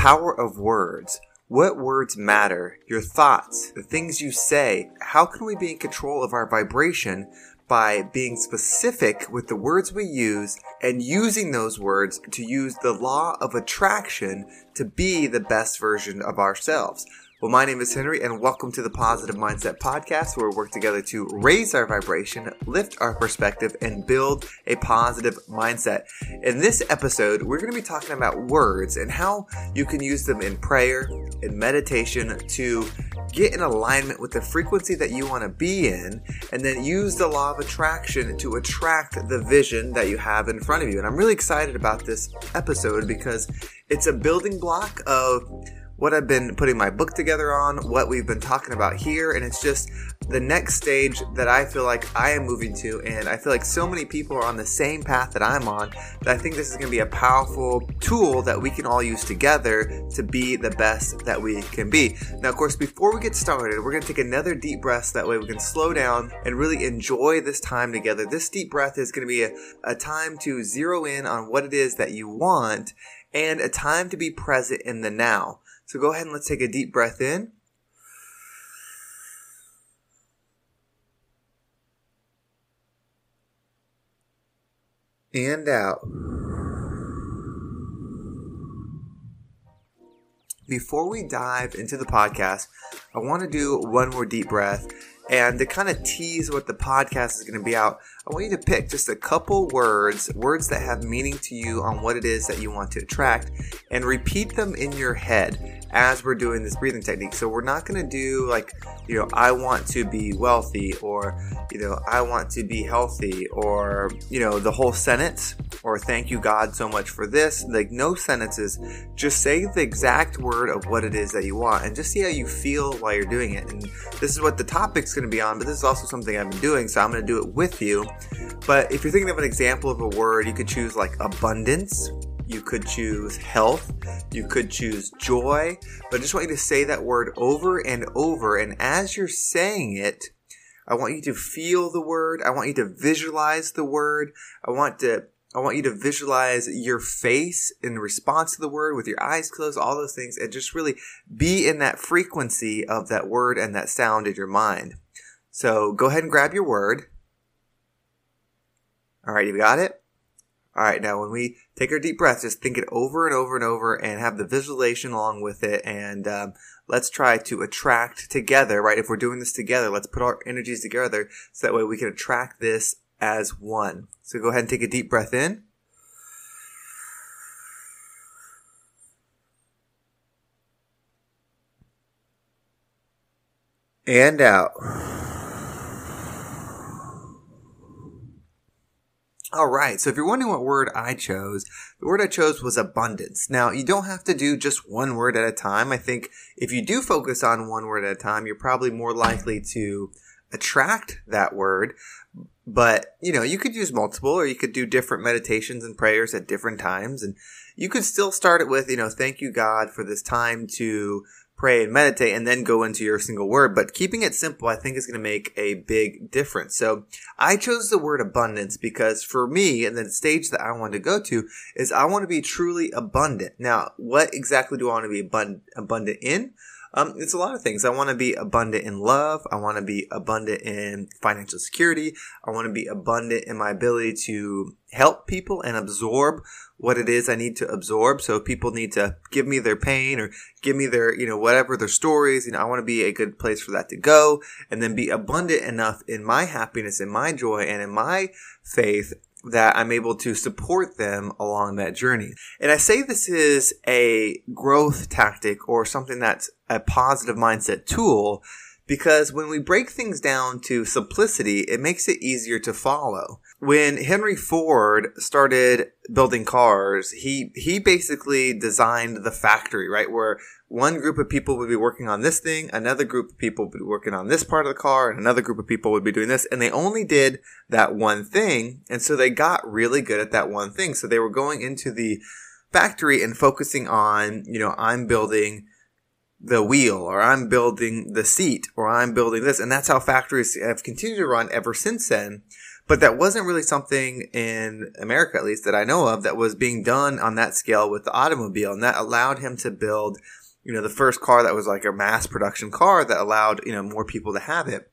power of words. What words matter? Your thoughts, the things you say. How can we be in control of our vibration by being specific with the words we use and using those words to use the law of attraction to be the best version of ourselves? Well, my name is Henry, and welcome to the Positive Mindset Podcast, where we work together to raise our vibration, lift our perspective, and build a positive mindset. In this episode, we're going to be talking about words and how you can use them in prayer, in meditation, to get in alignment with the frequency that you want to be in, and then use the law of attraction to attract the vision that you have in front of you. And I'm really excited about this episode because it's a building block of what I've been putting my book together on, what we've been talking about here, and it's just the next stage that I feel like I am moving to, and I feel like so many people are on the same path that I'm on that I think this is going to be a powerful tool that we can all use together to be the best that we can be. Now, of course, before we get started, we're going to take another deep breath so that way we can slow down and really enjoy this time together. This deep breath is going to be a, a time to zero in on what it is that you want and a time to be present in the now. So go ahead and let's take a deep breath in. And out. Before we dive into the podcast, I want to do one more deep breath. And to kind of tease what the podcast is going to be out, I want you to pick just a couple words, words that have meaning to you on what it is that you want to attract, and repeat them in your head as we're doing this breathing technique. So we're not going to do like, you know, I want to be wealthy or, you know, I want to be healthy or, you know, the whole sentence or thank you God so much for this. Like no sentences. Just say the exact word of what it is that you want and just see how you feel while you're doing it. And this is what the topic's going to be on, but this is also something I've been doing. So I'm going to do it with you. But if you're thinking of an example of a word, you could choose like abundance you could choose health. You could choose joy. But I just want you to say that word over and over. And as you're saying it, I want you to feel the word. I want you to visualize the word. I want to I want you to visualize your face in response to the word with your eyes closed, all those things, and just really be in that frequency of that word and that sound in your mind. So go ahead and grab your word. All right, you got it? All right, now when we take our deep breath, just think it over and over and over and have the visualization along with it. And um, let's try to attract together, right? If we're doing this together, let's put our energies together so that way we can attract this as one. So go ahead and take a deep breath in. And out. All right. So if you're wondering what word I chose, the word I chose was abundance. Now, you don't have to do just one word at a time. I think if you do focus on one word at a time, you're probably more likely to attract that word. But, you know, you could use multiple or you could do different meditations and prayers at different times. And you could still start it with, you know, thank you, God, for this time to pray and meditate and then go into your single word. But keeping it simple, I think is going to make a big difference. So I chose the word abundance because for me, and the stage that I want to go to is I want to be truly abundant. Now, what exactly do I want to be abund- abundant in? Um, it's a lot of things. I want to be abundant in love. I want to be abundant in financial security. I want to be abundant in my ability to help people and absorb what it is I need to absorb. So people need to give me their pain or give me their, you know, whatever their stories, you know, I want to be a good place for that to go and then be abundant enough in my happiness, in my joy, and in my faith that I'm able to support them along that journey. And I say this is a growth tactic or something that's a positive mindset tool because when we break things down to simplicity, it makes it easier to follow when Henry Ford started building cars, he he basically designed the factory, right? Where one group of people would be working on this thing, another group of people would be working on this part of the car, and another group of people would be doing this, and they only did that one thing, and so they got really good at that one thing. So they were going into the factory and focusing on, you know, I'm building the wheel or I'm building the seat or I'm building this. And that's how factories have continued to run ever since then. But that wasn't really something in America, at least that I know of, that was being done on that scale with the automobile. And that allowed him to build, you know, the first car that was like a mass production car that allowed, you know, more people to have it.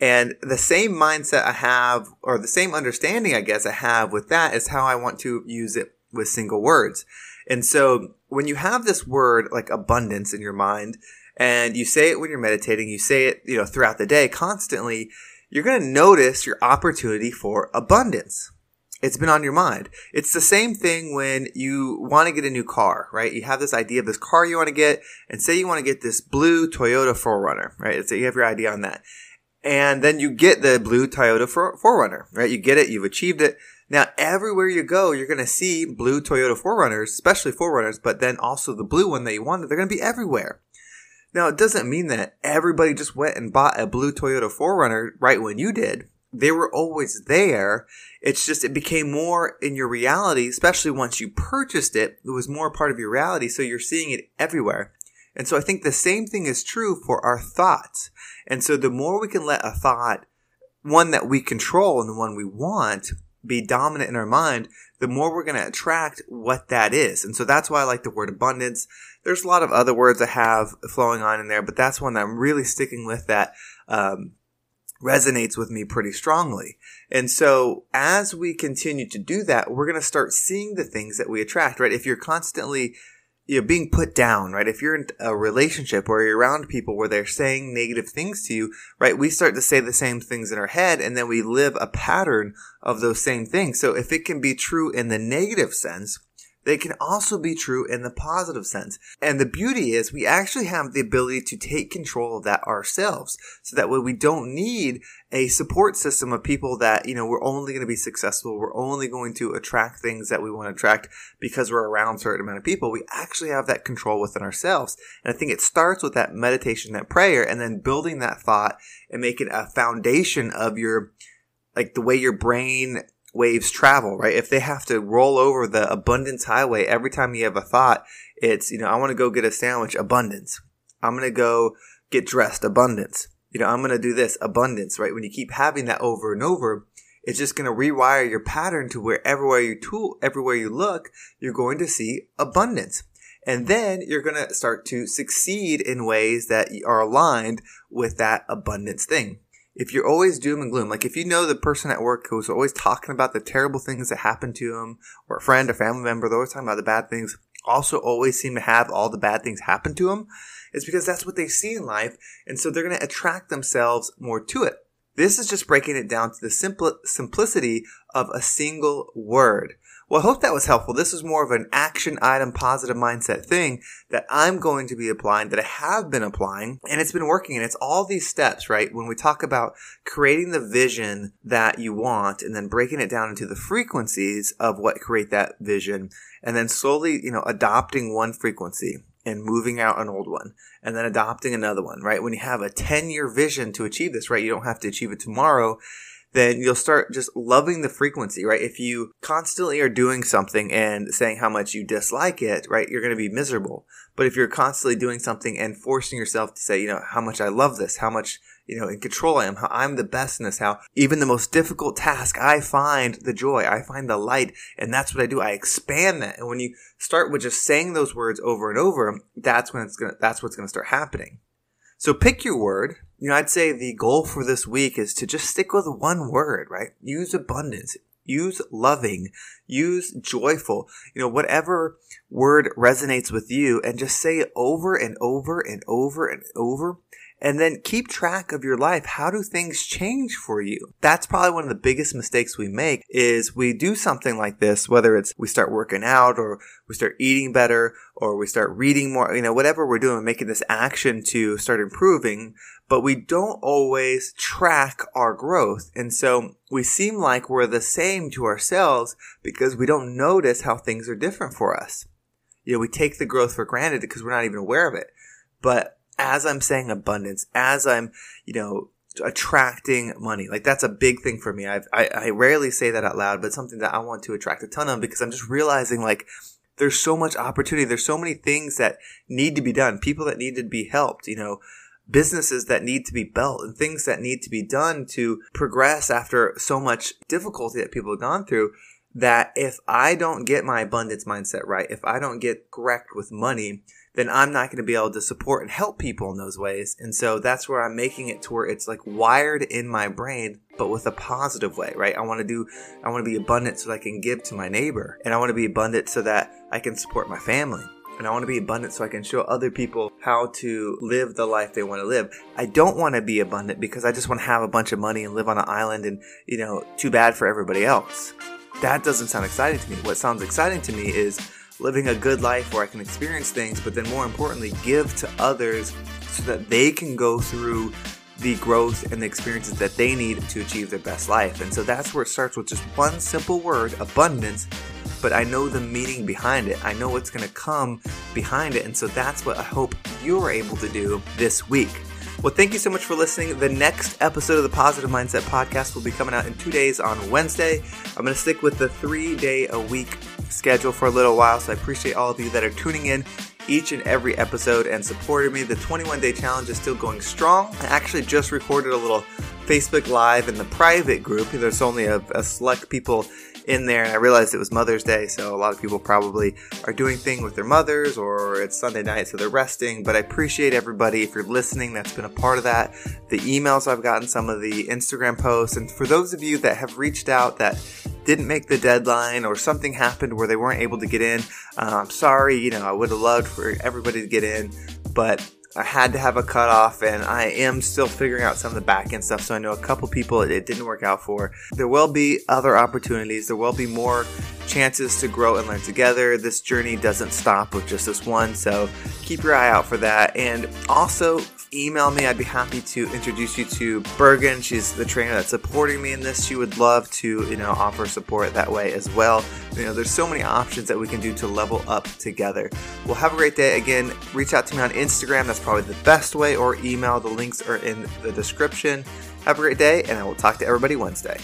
And the same mindset I have, or the same understanding, I guess, I have with that is how I want to use it with single words. And so when you have this word like abundance in your mind, and you say it when you're meditating, you say it, you know, throughout the day constantly, you're going to notice your opportunity for abundance. It's been on your mind. It's the same thing when you want to get a new car, right? You have this idea of this car you want to get, and say you want to get this blue Toyota 4Runner, right? So you have your idea on that. And then you get the blue Toyota 4Runner, right? You get it, you've achieved it. Now, everywhere you go, you're going to see blue Toyota 4Runners, especially 4Runners, but then also the blue one that you wanted. They're going to be everywhere. Now, it doesn't mean that everybody just went and bought a blue Toyota 4Runner right when you did. They were always there. It's just, it became more in your reality, especially once you purchased it. It was more part of your reality. So you're seeing it everywhere. And so I think the same thing is true for our thoughts. And so the more we can let a thought, one that we control and the one we want, be dominant in our mind, the more we're going to attract what that is. And so that's why I like the word abundance. There's a lot of other words I have flowing on in there, but that's one that I'm really sticking with that um, resonates with me pretty strongly. And so as we continue to do that, we're going to start seeing the things that we attract, right? If you're constantly you know, being put down, right? If you're in a relationship or you're around people where they're saying negative things to you, right? We start to say the same things in our head and then we live a pattern of those same things. So if it can be true in the negative sense, they can also be true in the positive sense. And the beauty is we actually have the ability to take control of that ourselves. So that way we don't need a support system of people that, you know, we're only going to be successful. We're only going to attract things that we want to attract because we're around certain amount of people. We actually have that control within ourselves. And I think it starts with that meditation, that prayer, and then building that thought and making a foundation of your, like the way your brain waves travel, right? If they have to roll over the abundance highway every time you have a thought, it's, you know, I want to go get a sandwich, abundance. I'm going to go get dressed, abundance. You know, I'm going to do this, abundance, right? When you keep having that over and over, it's just going to rewire your pattern to where everywhere you tool, everywhere you look, you're going to see abundance. And then you're going to start to succeed in ways that are aligned with that abundance thing if you're always doom and gloom, like if you know the person at work who's always talking about the terrible things that happen to them, or a friend or family member, they're always talking about the bad things, also always seem to have all the bad things happen to them, it's because that's what they see in life, and so they're going to attract themselves more to it. This is just breaking it down to the simplicity of a single word. Well, I hope that was helpful. This is more of an action item positive mindset thing that I'm going to be applying, that I have been applying, and it's been working. And it's all these steps, right? When we talk about creating the vision that you want and then breaking it down into the frequencies of what create that vision, and then slowly, you know, adopting one frequency and moving out an old one and then adopting another one, right? When you have a 10 year vision to achieve this, right? You don't have to achieve it tomorrow then you'll start just loving the frequency, right? If you constantly are doing something and saying how much you dislike it, right, you're going to be miserable. But if you're constantly doing something and forcing yourself to say, you know, how much I love this, how much, you know, in control I am, how I'm the best in this, how even the most difficult task, I find the joy, I find the light, and that's what I do. I expand that. And when you start with just saying those words over and over, that's when it's going to, that's what's going to start happening. So pick your word. You know, I'd say the goal for this week is to just stick with one word, right? Use abundance. Use loving. Use joyful. You know, whatever word resonates with you and just say it over and over and over and over and then keep track of your life. How do things change for you? That's probably one of the biggest mistakes we make is we do something like this, whether it's we start working out or we start eating better or we start reading more, you know, whatever we're doing, making this action to start improving, but we don't always track our growth. And so we seem like we're the same to ourselves because we don't notice how things are different for us. You know, we take the growth for granted because we're not even aware of it. But as I'm saying abundance, as I'm, you know, attracting money. Like that's a big thing for me. I've, I, I rarely say that out loud, but something that I want to attract a ton of because I'm just realizing like there's so much opportunity. There's so many things that need to be done. People that need to be helped, you know, businesses that need to be built and things that need to be done to progress after so much difficulty that people have gone through that if I don't get my abundance mindset right, if I don't get correct with money, then I'm not going to be able to support and help people in those ways. And so that's where I'm making it to where it's like wired in my brain, but with a positive way, right? I want to do, I want to be abundant so that I can give to my neighbor and I want to be abundant so that I can support my family. And I want to be abundant so I can show other people how to live the life they want to live. I don't want to be abundant because I just want to have a bunch of money and live on an island and, you know, too bad for everybody else. That doesn't sound exciting to me. What sounds exciting to me is living a good life where I can experience things, but then more importantly, give to others so that they can go through the growth and the experiences that they need to achieve their best life. And so that's where it starts with just one simple word, abundance, but I know the meaning behind it. I know what's going to come behind it. And so that's what I hope you're able to do this week. Well, thank you so much for listening. The next episode of the Positive Mindset Podcast will be coming out in two days on Wednesday. I'm going to stick with the three day a week schedule for a little while, so I appreciate all of you that are tuning in each and every episode and supported me. The 21 day challenge is still going strong. I actually just recorded a little Facebook Live in the private group. There's only a, a select people in there and I realized it was Mother's Day, so a lot of people probably are doing things with their mothers or it's Sunday night, so they're resting. But I appreciate everybody if you're listening that's been a part of that. The emails I've gotten, some of the Instagram posts, and for those of you that have reached out that didn't make the deadline or something happened where they weren't able to get in, I'm sorry, you know, I would have loved for everybody to get in, but I had to have a cutoff, and I am still figuring out some of the back end stuff. So I know a couple people it, didn't work out for. There will be other opportunities. There will be more chances to grow and learn together. This journey doesn't stop with just this one. So keep your eye out for that. And also email me. I'd be happy to introduce you to Bergen. She's the trainer that's supporting me in this. She would love to, you know, offer support that way as well. You know, there's so many options that we can do to level up together. Well, have a great day. Again, reach out to me on Instagram. That's probably the best way, or email. The links are in the description. Have a great day, and I will talk to everybody Wednesday.